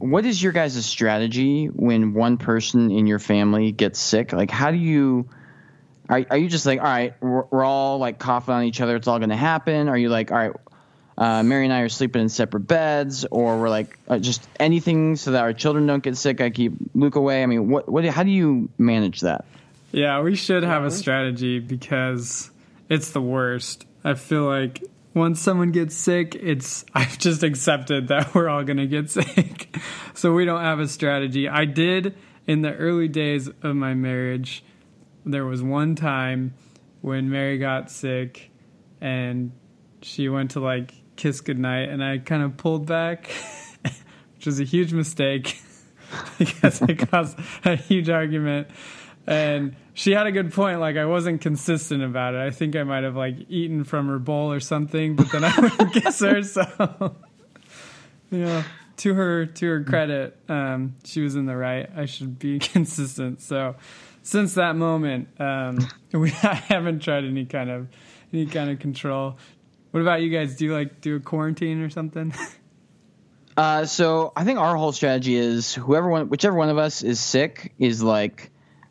what is your guys' strategy when one person in your family gets sick? Like, how do you? Are, are you just like, all right, we're, we're all like coughing on each other. It's all going to happen. Are you like, all right, uh, Mary and I are sleeping in separate beds, or we're like uh, just anything so that our children don't get sick. I keep Luke away. I mean, what, what, how do you manage that? Yeah, we should have a strategy because it's the worst. I feel like once someone gets sick, it's I've just accepted that we're all gonna get sick. so we don't have a strategy. I did in the early days of my marriage. There was one time when Mary got sick and she went to like kiss goodnight and I kind of pulled back, which was a huge mistake because it caused a huge argument and she had a good point. Like I wasn't consistent about it. I think I might have like eaten from her bowl or something, but then I wouldn't kiss her. So, yeah, to her to her credit, um, she was in the right. I should be consistent. So, since that moment, um, we I haven't tried any kind of any kind of control. What about you guys? Do you like do a quarantine or something? Uh, so I think our whole strategy is whoever one, whichever one of us is sick is like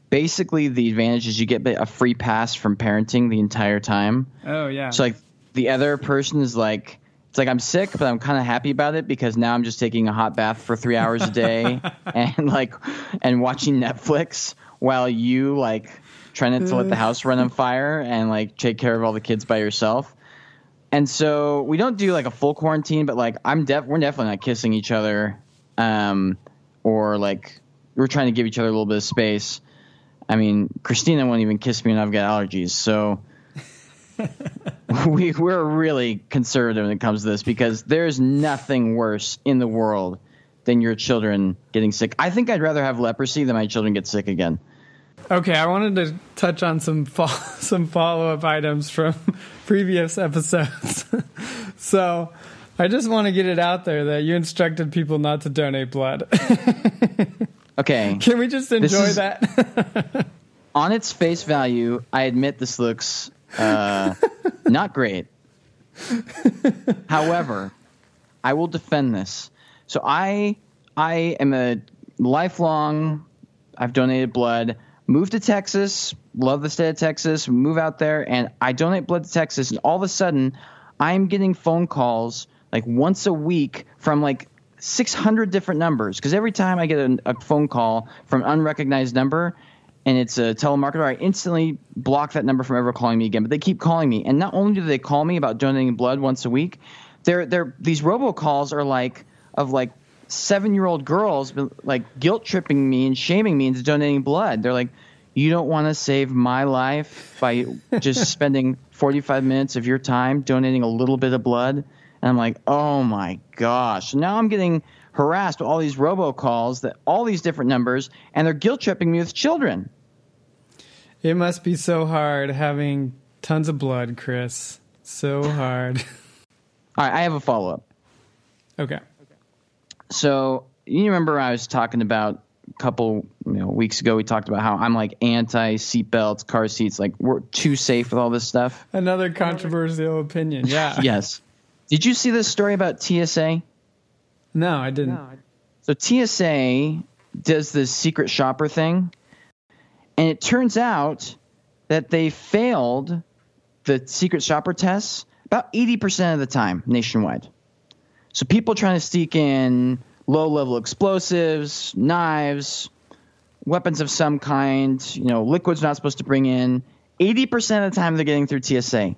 basically the advantage is you get a free pass from parenting the entire time. Oh yeah. So like the other person is like it's like I'm sick, but I'm kind of happy about it because now I'm just taking a hot bath for three hours a day and like and watching Netflix while you like trying to let the house run on fire and like take care of all the kids by yourself. And so we don't do like a full quarantine, but like I'm def we're definitely not kissing each other, um, or like we're trying to give each other a little bit of space. I mean, Christina won't even kiss me, and I've got allergies. So we we're really conservative when it comes to this because there's nothing worse in the world than your children getting sick. I think I'd rather have leprosy than my children get sick again. Okay, I wanted to touch on some fo- some follow up items from previous episodes. so, I just want to get it out there that you instructed people not to donate blood. Okay. Can we just enjoy is- that? On its face value, I admit this looks uh, not great. However, I will defend this. So I I am a lifelong. I've donated blood. Moved to Texas. Love the state of Texas. Move out there, and I donate blood to Texas. And all of a sudden, I'm getting phone calls like once a week from like 600 different numbers. Because every time I get a, a phone call from an unrecognized number, and it's a telemarketer, I instantly block that number from ever calling me again. But they keep calling me, and not only do they call me about donating blood once a week, they're they're these robocalls are like of like seven year old girls like guilt tripping me and shaming me into donating blood. They're like, you don't want to save my life by just spending 45 minutes of your time donating a little bit of blood. And I'm like, oh my gosh. Now I'm getting harassed with all these robocalls that all these different numbers, and they're guilt tripping me with children. it must be so hard having tons of blood, Chris. So hard. All right, I have a follow up. okay. Okay. So you remember I was talking about a couple you know, weeks ago. We talked about how I'm like anti seatbelts, car seats, like we're too safe with all this stuff. Another controversial opinion. Yeah. yes. Did you see this story about TSA? No, I didn't. So TSA does this secret shopper thing, and it turns out that they failed the secret shopper tests about 80% of the time nationwide. So people trying to sneak in low level explosives, knives, weapons of some kind, you know, liquids not supposed to bring in. 80% of the time they're getting through TSA.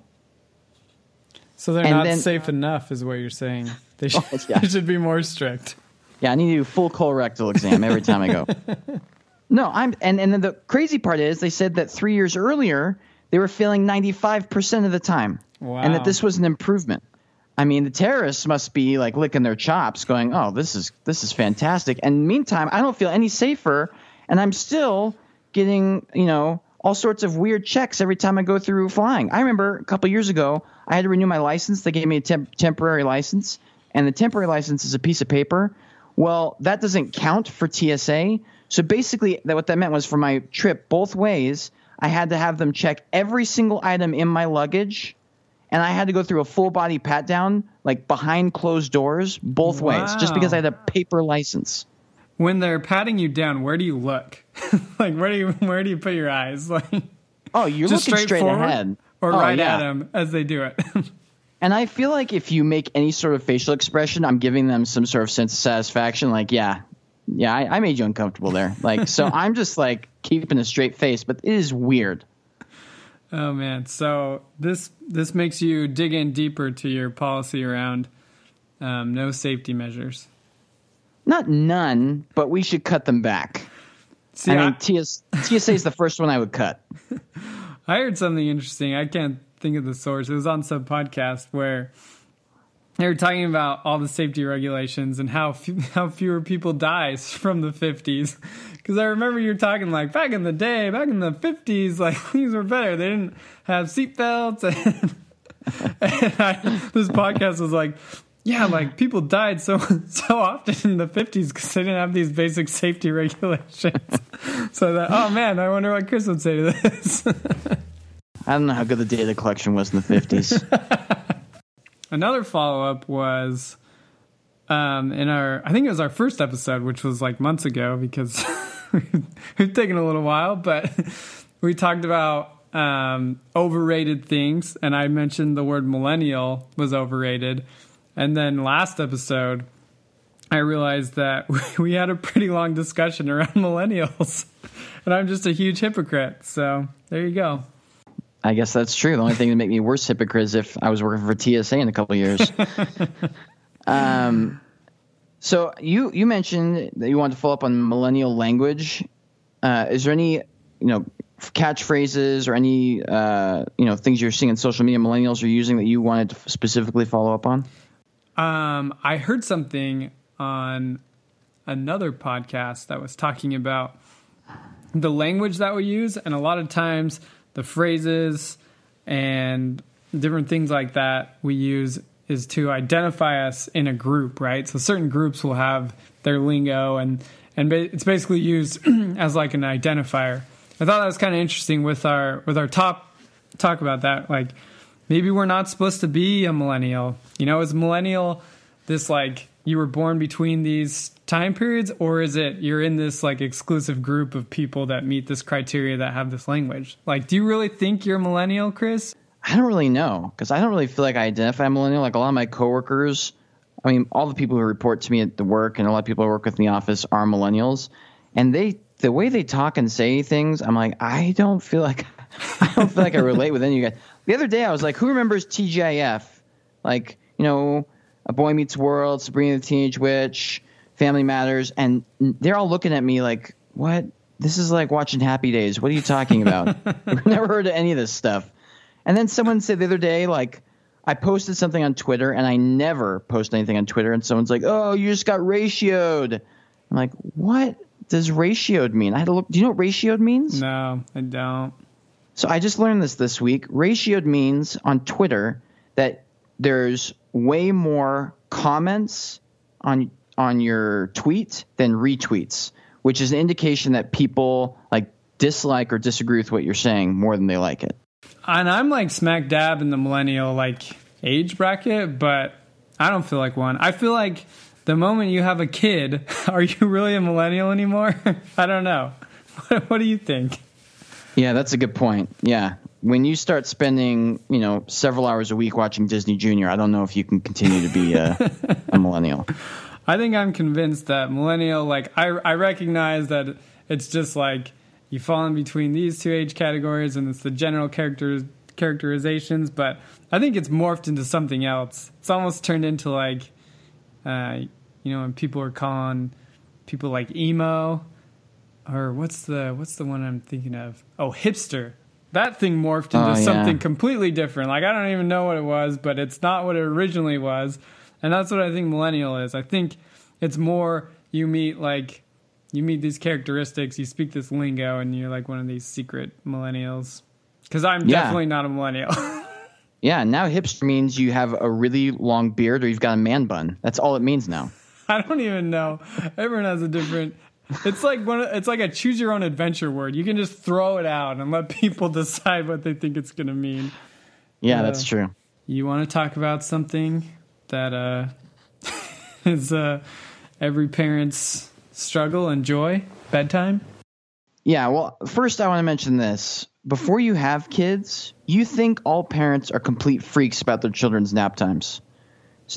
So they're And not then- safe uh, enough, is what you're saying. They should, Oh, yeah. they should be more strict. Yeah, I need to do a full colorectal exam every time I go. No, I'm and and then the crazy part is they said that three years earlier they were failing 95 percent of the time, and that this was an improvement. I mean, the terrorists must be like licking their chops, going, "Oh, this is this is fantastic." And meantime, I don't feel any safer, and I'm still getting you know all sorts of weird checks every time I go through flying. I remember a couple years ago, I had to renew my license. They gave me a temp- temporary license, and the temporary license is a piece of paper. Well, that doesn't count for TSA. So basically, that what that meant was for my trip both ways, I had to have them check every single item in my luggage and I had to go through a full body pat down, like behind closed doors, both ways, just because I had a paper license. When they're patting you down, where do you look? like where do you where do you put your eyes? Like oh, you're looking straight, straight ahead, or oh, right yeah. at them as they do it. and I feel like if you make any sort of facial expression, I'm giving them some sort of sense of satisfaction. Like, yeah, yeah, I, I made you uncomfortable there. Like, so I'm just like keeping a straight face, but it is weird. Oh man, so this this makes you dig in deeper to your policy around um, no safety measures. Not none, but we should cut them back. See, I mean, I, TS, TSA is the first one I would cut. I heard something interesting. I can't think of the source. It was on some podcast where they were talking about all the safety regulations and how how fewer people dies from the 50s because i remember you're talking like back in the day back in the 50s like things were better they didn't have seatbelts and, and I, this podcast was like yeah like people died so so often in the 50s because they didn't have these basic safety regulations. So that oh man i wonder what chris would say to this. I don't know how good the data collection was in the 50s another follow up was um, in our, I think it was our first episode, which was like months ago because we've taken a little while, but we talked about um, overrated things, and I mentioned the word millennial was overrated. And then last episode, I realized that we had a pretty long discussion around millennials, and I'm just a huge hypocrite. So there you go. I guess that's true. The only thing that make me worse hypocrite is if I was working for TSA in a couple years. um, so you you mentioned that you wanted to follow up on millennial language. Uh, is there any you know catchphrases or any uh, you know things you're seeing in social media millennials are using that you wanted to specifically follow up on? Um, I heard something on another podcast that was talking about the language that we use, and a lot of times the phrases and different things like that we use is to identify us in a group, right? So certain groups will have their lingo and and it's basically used as like an identifier. I thought that was kind of interesting with our with our top talk about that. Like maybe we're not supposed to be a millennial. You know, is millennial this like you were born between these time periods or is it you're in this like exclusive group of people that meet this criteria that have this language? Like do you really think you're a millennial chris? I don't really know because i don't really feel like i identify millennial. Like a lot of my coworkers i mean all the people who report to me at the work and a lot of people i work with in the office are millennials. And they the way they talk and say things i'm like i don't feel like i don't feel like i relate with any of you guys the other day i was like who remembers tgif like you know a boy meets world sabrina the teenage witch Family Matters, and they're all looking at me like, "What? This is like watching Happy Days. What are you talking about? We've never heard of any of this stuff." And then someone said the other day, like, I posted something on Twitter, and I never post anything on Twitter, and someone's like, "Oh, you just got ratioed." I'm like, "What does ratioed mean?" I had to look. Do you know what ratioed means? No, I don't. So I just learned this this week. Ratioed means on Twitter that there's way more comments on on your tweet than retweets, which is an indication that people like dislike or disagree with what you're saying more than they like it. And I'm like smack dab in the millennial like age bracket, but I don't feel like one. I feel like the moment you have a kid, are you really a millennial anymore? I don't know. What, do you think? Yeah, that's a good point. Yeah. When you start spending, you know, several hours a week watching Disney Junior, I don't know if you can continue to be a, a millennial. I think I'm convinced that millennial, like I, I recognize that it's just like you fall in between these two age categories, and it's the general characters characterizations. But I think it's morphed into something else. It's almost turned into like, uh, you know, when people are calling people like emo, or what's the what's the one I'm thinking of? Oh, hipster. That thing morphed into oh, yeah. something completely different. Like I don't even know what it was, but it's not what it originally was and that's what I think millennial is. I think it's more you meet like you meet these characteristics, you speak this lingo, and you're like one of these secret millennials. Because I'm yeah. definitely not a millennial. yeah, now hipster means you have a really long beard or you've got a man bun. That's all it means now. I don't even know. Everyone has a different. It's like one. It's like a choose your own adventure word. You can just throw it out and let people decide what they think it's going to mean. Yeah, uh, that's true. you want to talk about something that uh, is uh, every parent's struggle and joy? Bedtime. Yeah. Well, first I want to mention this. Before you have kids, you think all parents are complete freaks about their children's nap times.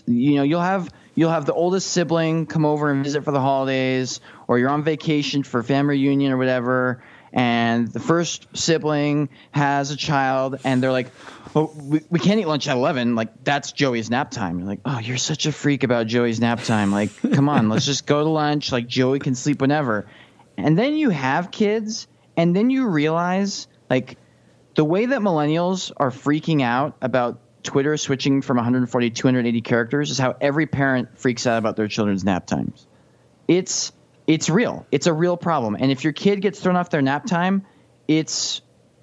You know, you'll have you'll have the oldest sibling come over and visit for the holidays, or you're on vacation for family reunion or whatever, and the first sibling has a child, and they're like, "Oh, we, we can't eat lunch at 11. Like that's Joey's nap time." You're like, "Oh, you're such a freak about Joey's nap time. Like, come on, let's just go to lunch. Like Joey can sleep whenever." And then you have kids, and then you realize like the way that millennials are freaking out about Twitter switching from 140 to 280 characters is how every parent freaks out about their children's nap times. It's it's real. It's a real problem. And if your kid gets thrown off their nap time, it's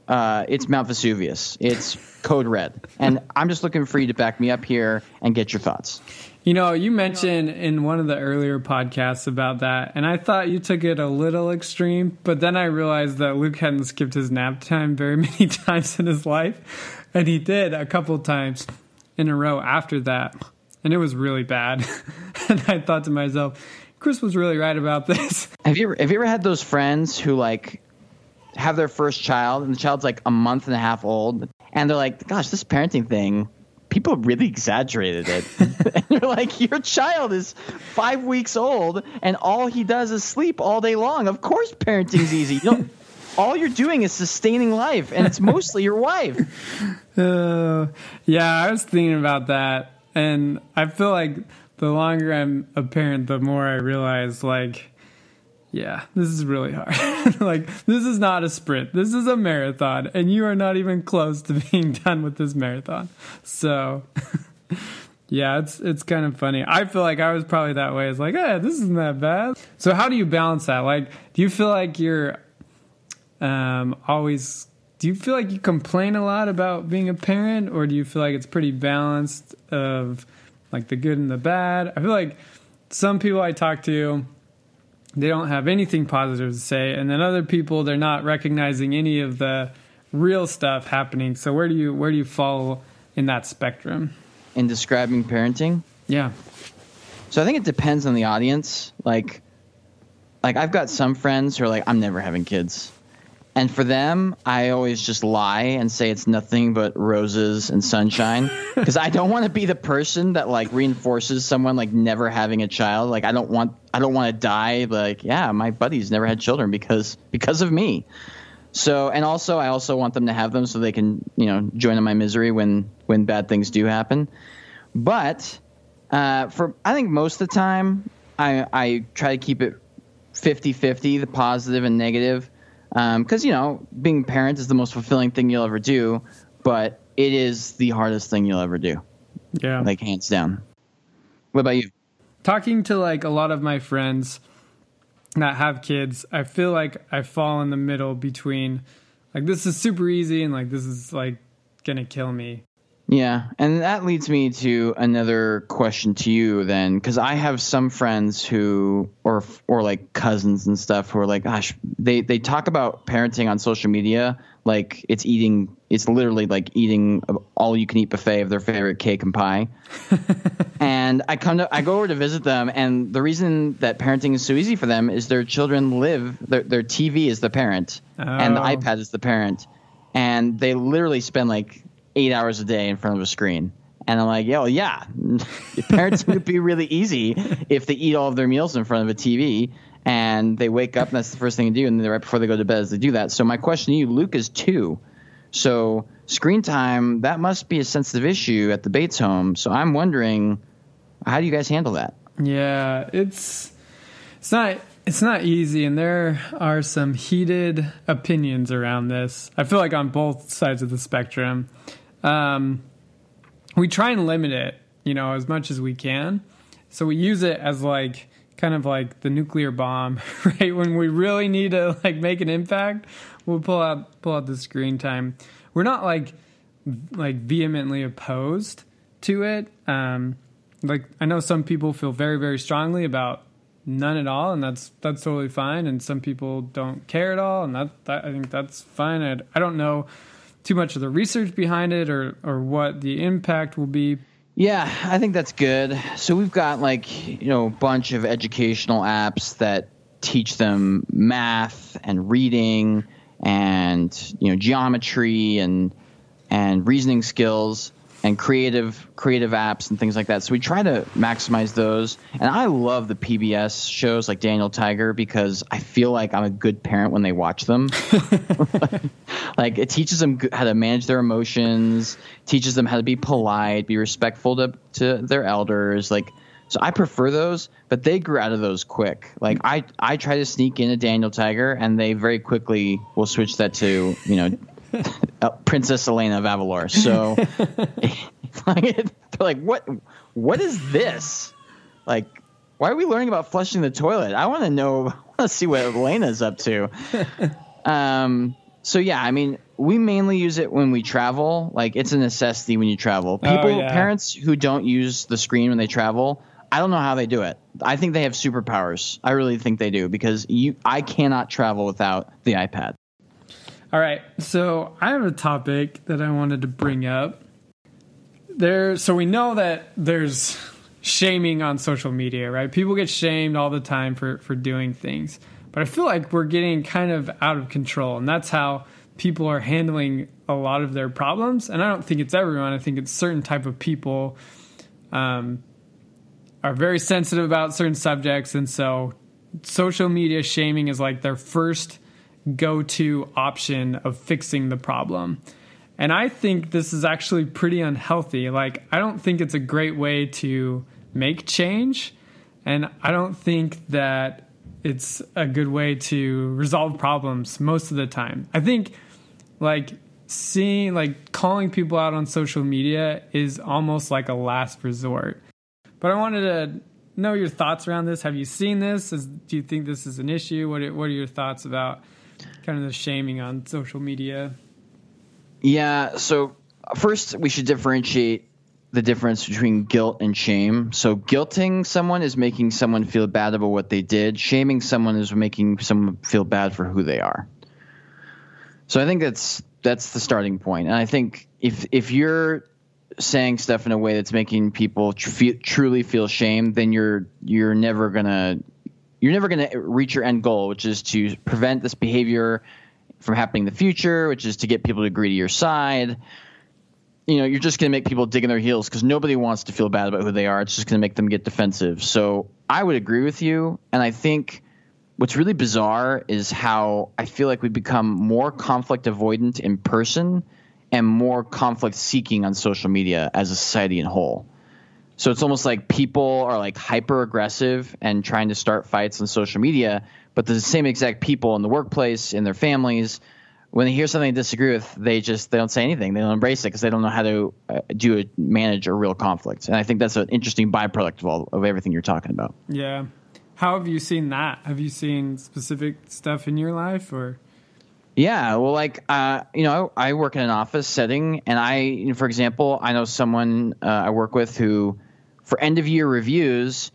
uh, it's Mount Vesuvius. It's code red. And I'm just looking for you to back me up here and get your thoughts. You know, you mentioned in one of the earlier podcasts about that, and I thought you took it a little extreme, but then I realized that Luke hadn't skipped his nap time very many times in his life, and he did a couple times in a row after that, and it was really bad. and I thought to myself, Chris was really right about this. Have you ever, have you ever had those friends who like have their first child and the child's like a month and a half old and they're like, "Gosh, this parenting thing people really exaggerated it. and you're like, your child is five weeks old and all he does is sleep all day long. Of course, parenting's easy. You don't, all you're doing is sustaining life, and it's mostly your wife. Uh, yeah, I was thinking about that, and I feel like the longer I'm a parent, the more I realize, like, yeah, this is really hard. like, this is not a sprint. This is a marathon, and you are not even close to being done with this marathon. So, yeah, it's it's kind of funny. I feel like I was probably that way. It's like, hey, this isn't that bad. So, how do you balance that? Like, do you feel like you're um, always? Do you feel like you complain a lot about being a parent, or do you feel like it's pretty balanced of like the good and the bad? I feel like some people I talk to they don't have anything positive to say. And then other people they're not recognizing any of the real stuff happening. So where do you where do you fall in that spectrum? In describing parenting? Yeah. So i think it depends on the audience. Like like i've got some friends who are like i'm never having kids and for them, I always just lie and say it's nothing but roses and sunshine because I don't want to be the person that like reinforces someone like never having a child. Like I don't want I don't want to die like yeah, my buddies never had children because because of me. So and also I also want them to have them so they can, you know, join in my misery when when bad things do happen. But uh, for I think most of the time I I try to keep it 50-50, the positive and negative because um, you know being parents is the most fulfilling thing you'll ever do, but it is the hardest thing you'll ever do. Yeah, like hands down. What about you? Talking to like a lot of my friends that have kids, I feel like I fall in the middle between like this is super easy and like this is like gonna kill me. Yeah, and that leads me to another question to you then, because I have some friends who, or or like cousins and stuff, who are like, gosh, they they talk about parenting on social media like it's eating, it's literally like eating all you can eat buffet of their favorite cake and pie. and I come to, I go over to visit them, and the reason that parenting is so easy for them is their children live, their their TV is the parent, oh. and the oh. iPad is the parent, and they literally spend like eight hours a day in front of a screen. And I'm like, yo, yeah, parents would be really easy if they eat all of their meals in front of a TV and they wake up and that's the first thing they do. And then right before they go to bed is they do that. So my question to you, Luke, is two. So screen time, that must be a sensitive issue at the Bates home. So I'm wondering, how do you guys handle that? Yeah, it's it's not it's not easy, and there are some heated opinions around this. I feel like on both sides of the spectrum. Um, we try and limit it, you know, as much as we can. So we use it as like kind of like the nuclear bomb, right? When we really need to like make an impact, we'll pull out pull out the screen time. We're not like like vehemently opposed to it. Um, like I know some people feel very very strongly about none at all, and that's that's totally fine. And some people don't care at all, and that, that I think that's fine. I, I don't know too much of the research behind it or or what the impact will be? Yeah, I think that's good. So we've got like, you know, a bunch of educational apps that teach them math and reading and, you know, geometry and and reasoning skills and creative creative apps and things like that. So we try to maximize those. And I love the PBS shows like Daniel Tiger because I feel like I'm a good parent when they watch them. like it teaches them how to manage their emotions, teaches them how to be polite, be respectful to to their elders, like so I prefer those, but they grew out of those quick. Like I, I try to sneak in a Daniel Tiger, and they very quickly will switch that to you know uh, Princess Elena of Avalor. So they're like, what? What is this? Like, why are we learning about flushing the toilet? I want to know. I want to see what Elena's up to. Um. So yeah, I mean, we mainly use it when we travel. Like, it's a necessity when you travel. Oh, People, oh, yeah. parents who don't use the screen when they travel, I don't know how they do it. I think they have superpowers. I really think they do because you, I cannot travel without the iPad. All right. So I have a topic that I wanted to bring up. There so we know that there's shaming on social media, right? People get shamed all the time for for doing things. But I feel like we're getting kind of out of control and that's how people are handling a lot of their problems. And I don't think it's everyone. I think it's certain type of people um, are very sensitive about certain subjects and so social media shaming is like their first go to option of fixing the problem. And I think this is actually pretty unhealthy. Like, I don't think it's a great way to make change. And I don't think that it's a good way to resolve problems most of the time. I think, like, seeing, like, calling people out on social media is almost like a last resort. But I wanted to know your thoughts around this. Have you seen this? Is, do you think this is an issue? What are, what are your thoughts about kind of the shaming on social media. Yeah. So first, we should differentiate the difference between guilt and shame. So guilting someone is making someone feel bad about what they did. Shaming someone is making someone feel bad for who they are. So I think that's that's the starting point. And I think if if you're saying stuff in a way that's making people tr- truly feel shame, then you're you're never gonna you're never going to reach your end goal, which is to prevent this behavior from happening in the future, which is to get people to agree to your side. You know, you're just going to make people dig in their heels because nobody wants to feel bad about who they are. It's just going to make them get defensive. So I would agree with you. And I think what's really bizarre is how I feel like we've become more conflict avoidant in person and more conflict seeking on social media as a society in whole. So it's almost like people are like hyper aggressive and trying to start fights on social media, but the same exact people in the workplace, in their families, when they hear something they disagree with, they just they don't say anything. They don't embrace it because they don't know how to uh, do a, manage a real conflict. And I think that's an interesting byproduct of all of everything you're talking about. Yeah. How have you seen that? Have you seen specific stuff in your life or? Yeah, well, like uh, you know, I, I, work in an office setting, and I, you know, for example, I know someone uh, I work with who for end of year reviews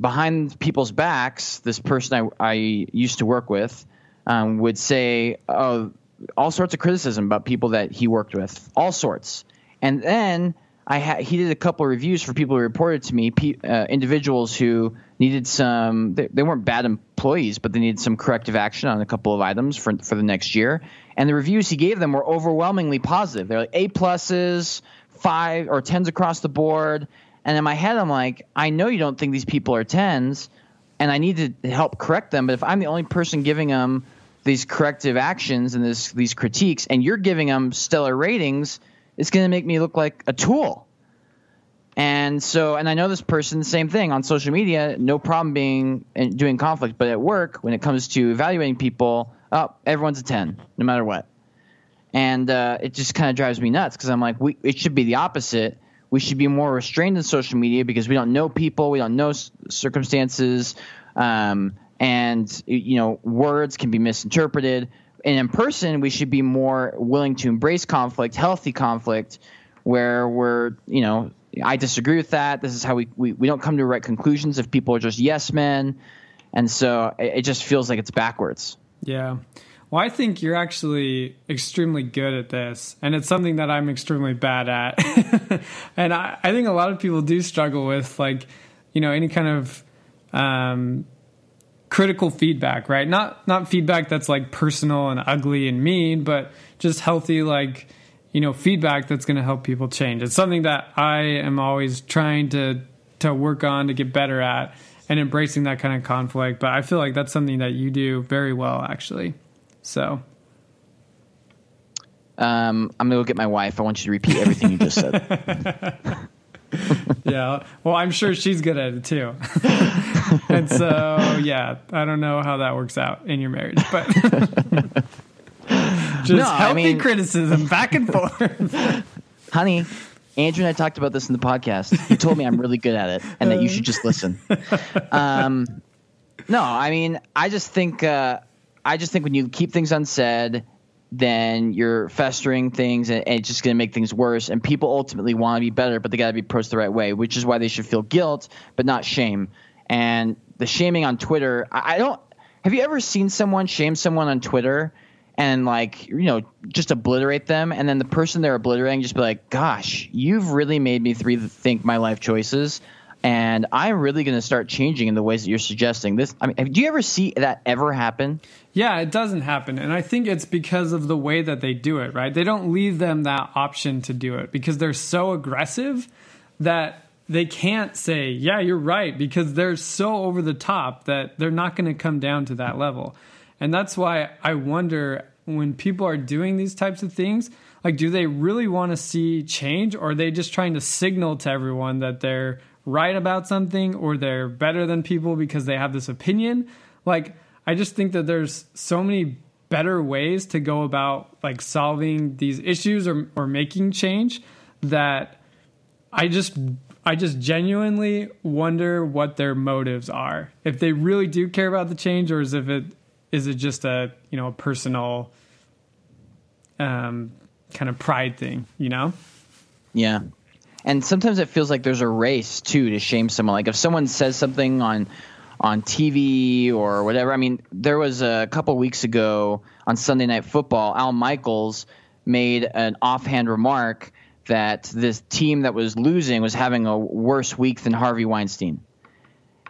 behind people's backs, this person I, I used to work with um, would say oh, all sorts of criticism about people that he worked with, all sorts. And then I ha- he did a couple of reviews for people who reported to me, pe- uh, individuals who needed some. They, they, weren't bad employees, but they needed some corrective action on a couple of items for for the next year. And the reviews he gave them were overwhelmingly positive. They're like A pluses, five or tens across the board. And in my head, I'm like, I know you don't think these people are tens, and I need to help correct them. But if I'm the only person giving them these corrective actions and this, these critiques, and you're giving them stellar ratings, it's going to make me look like a tool. And so, and I know this person, same thing on social media, no problem being doing conflict, but at work, when it comes to evaluating people, oh, everyone's a 10, no matter what. And uh, it just kind of drives me nuts because I'm like, we, it should be the opposite we should be more restrained in social media because we don't know people, we don't know circumstances, um, and you know words can be misinterpreted. And in person, we should be more willing to embrace conflict, healthy conflict, where we're you know I disagree with that. This is how we we, we don't come to right conclusions if people are just yes men, and so it, it just feels like it's backwards. Yeah. Well, I think you're actually extremely good at this, and it's something that I'm extremely bad at. and I, I, think a lot of people do struggle with, like, you know, any kind of um, critical feedback, right? Not not feedback that's like personal and ugly and mean, but just healthy, like, you know, feedback that's going to help people change. It's something that I am always trying to to work on to get better at and embracing that kind of conflict. But I feel like that's something that you do very well, actually. So. Um, I'm gonna go get my wife. I want you to repeat everything you just said. yeah. Well, I'm sure she's good at it too. and so, yeah, I don't know how that works out in your marriage, but just no, healthy I mean, criticism back and forth. Honey, Andrew and I talked about this in the podcast. He told me I'm really good at it and that you should just listen. Um, no, I mean, I just think uh, I just think when you keep things unsaid, then you're festering things and, and it's just going to make things worse. And people ultimately want to be better, but they got to be approached the right way, which is why they should feel guilt, but not shame. And the shaming on Twitter, I, I don't. Have you ever seen someone shame someone on Twitter? and like you know just obliterate them and then the person they're obliterating just be like gosh you've really made me rethink my life choices and i'm really going to start changing in the ways that you're suggesting this i mean do you ever see that ever happen? Yeah it doesn't happen. And i think it's because of the way that they do it right? They don't leave them that option to do it because they're so aggressive that they can't say yeah you're right because they're so over the top that they're not going to come down to that level. And that's why I wonder when people are doing these types of things, like, do they really want to see change or are they just trying to signal to everyone that they're right about something or they're better than people because they have this opinion? Like, I just think that there's so many better ways to go about like solving these issues or, or making change that I just I just genuinely wonder what their motives are. If they really do care about the change or is if it is it just a you know a personal um, kind of pride thing you know yeah and sometimes it feels like there's a race too to shame someone like if someone says something on on TV or whatever I mean there was a couple weeks ago on Sunday night football Al Michaels made an offhand remark that this team that was losing was having a worse week than Harvey Weinstein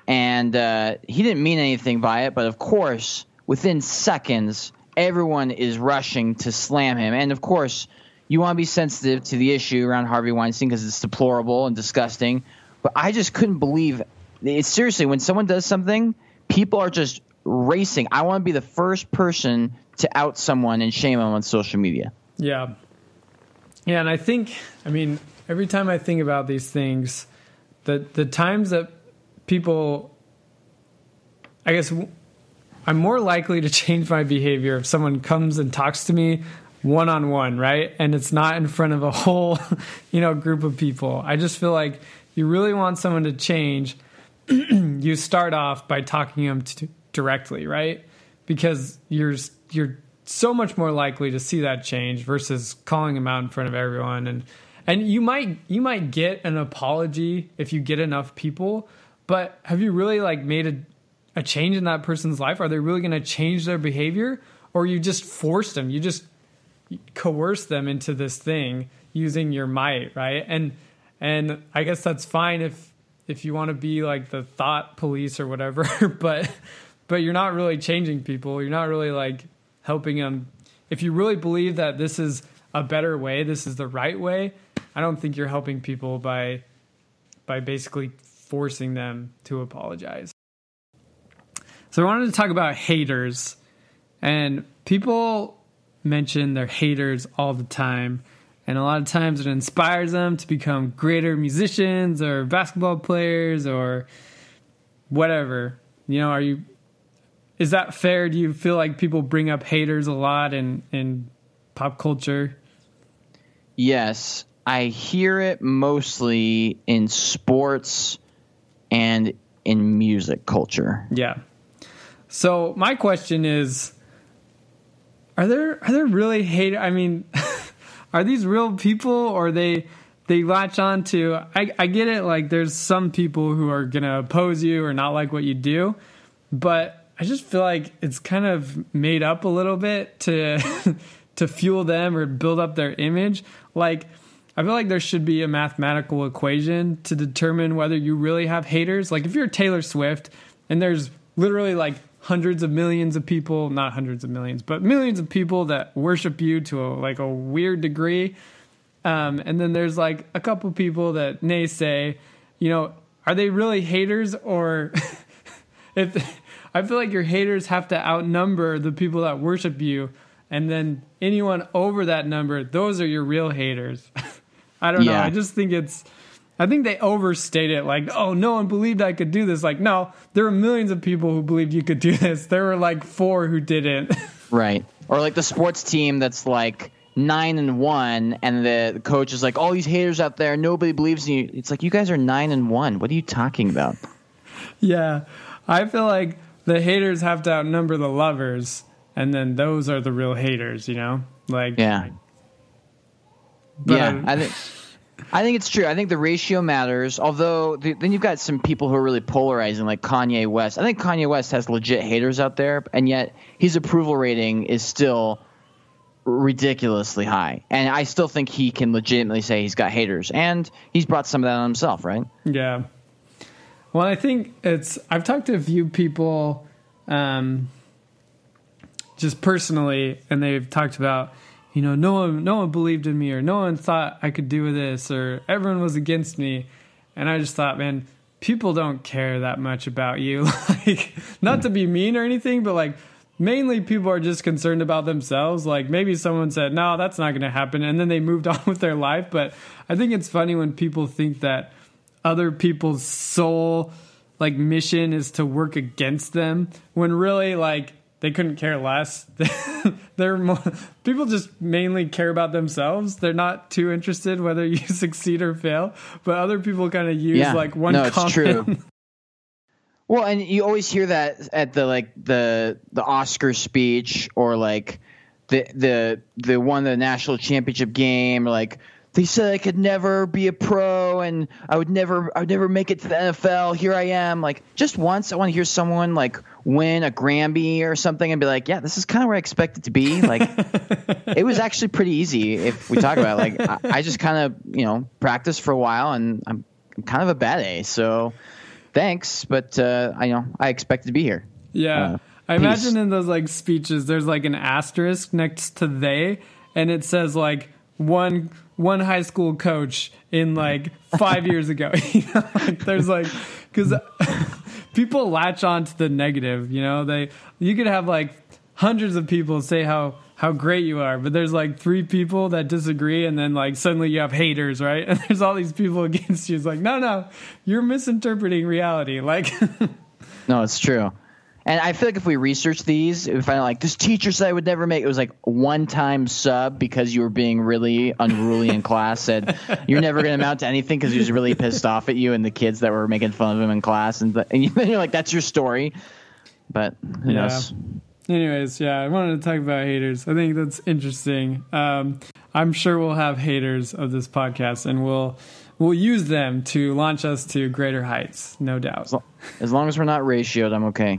and uh, he didn't mean anything by it but of course within seconds, everyone is rushing to slam him. And of course, you want to be sensitive to the issue around Harvey Weinstein because it's deplorable and disgusting. But I just couldn't believe it. Seriously, when someone does something, people are just racing. I want to be the first person to out someone and shame them on social media. Yeah. Yeah, and I think, I mean, every time I think about these things, the the times that people, I guess I'm more likely to change my behavior if someone comes and talks to me one on one, right? And it's not in front of a whole, you know, group of people. I just feel like you really want someone to change, you start off by talking to them directly, right? Because you're you're so much more likely to see that change versus calling them out in front of everyone and and you might you might get an apology if you get enough people, but have you really like made a a change in that person's life? Are they really going to change their behavior? Or you just forced them, you just coerce them into this thing using your might, right? And and I guess that's fine if if you want to be like the thought police or whatever, but but you're not really changing people. You're not really like helping them. If you really believe that this is a better way, this is the right way, I don't think you're helping people by by basically forcing them to apologize. So I wanted to talk about haters. And people mention their haters all the time. And a lot of times it inspires them to become greater musicians or basketball players or whatever. You know, are you is that fair? Do you feel like people bring up haters a lot in in pop culture? Yes, I hear it mostly in sports and in music culture. Yeah. So my question is, are there are there really hate? I mean, are these real people or they they latch on to? I, I get it. Like there's some people who are gonna oppose you or not like what you do, but I just feel like it's kind of made up a little bit to to fuel them or build up their image. Like I feel like there should be a mathematical equation to determine whether you really have haters. Like if you're Taylor Swift and there's literally like hundreds of millions of people, not hundreds of millions, but millions of people that worship you to a, like a weird degree. Um, and then there's like a couple people that naysay, you know, are they really haters or if I feel like your haters have to outnumber the people that worship you, and then anyone over that number, those are your real haters. I don't yeah. know. I just think it's. I think they overstate it. Like, oh, no one believed I could do this. Like, no, there were millions of people who believed you could do this. There were like four who didn't. right. Or like the sports team that's like nine and one, and the coach is like, all these haters out there, nobody believes in you. It's like you guys are nine and one. What are you talking about? yeah, I feel like the haters have to outnumber the lovers, and then those are the real haters. You know, like yeah, yeah. I think. I think it's true. I think the ratio matters. Although the, then you've got some people who are really polarizing, like Kanye West. I think Kanye West has legit haters out there, and yet his approval rating is still ridiculously high. And I still think he can legitimately say he's got haters, and he's brought some of that on himself, right? Yeah. Well, I think it's. I've talked to a few people, um, just personally, and they've talked about, you know, no one, no one believed in me, or no one thought I could do this, or everyone was against me, and I just thought, man, people don't care that much about you. like, not to be mean or anything, but like, mainly people are just concerned about themselves. Like maybe someone said, "No, that's not going to happen," and then they moved on with their life. But I think it's funny when people think that other people's sole like mission is to work against them when really like they couldn't care less. They're more people just mainly care about themselves. They're not too interested whether you succeed or fail. But other people kind of use yeah. like one no, comment. It's true. Well, and you always hear that at the like the the Oscar speech or like the the the one the national championship game like they said I could never be a pro and I would never I would never make it to the NFL. Here I am. Like just once I want to hear someone like win a Grammy or something and be like, yeah, this is kind of where I expect it to be. Like it was actually pretty easy if we talk about it. like I, I just kind of you know practiced for a while and I'm, I'm kind of a bad A. So thanks, but uh, I you know I expect to be here. Yeah. Uh, I imagine in those like speeches, there's like an asterisk next to they, and it says like one one high school coach in like five years ago. you know, like there's like because people latch on to the negative. You know, they you could have like hundreds of people say how how great you are, but there's like three people that disagree, and then like suddenly you have haters, right? And there's all these people against you. It's like no, no, you're misinterpreting reality. Like, no, it's true. And I feel like if we research these, if I like this teacher said I would never make it was like one time sub because you were being really unruly in class said you're never going to amount to anything because he was really pissed off at you and the kids that were making fun of him in class and, and you're like that's your story. But who yeah. knows? Anyways, yeah, I wanted to talk about haters. I think that's interesting. Um, I'm sure we'll have haters of this podcast, and we'll we'll use them to launch us to greater heights, no doubt. As long as we're not ratioed, I'm okay.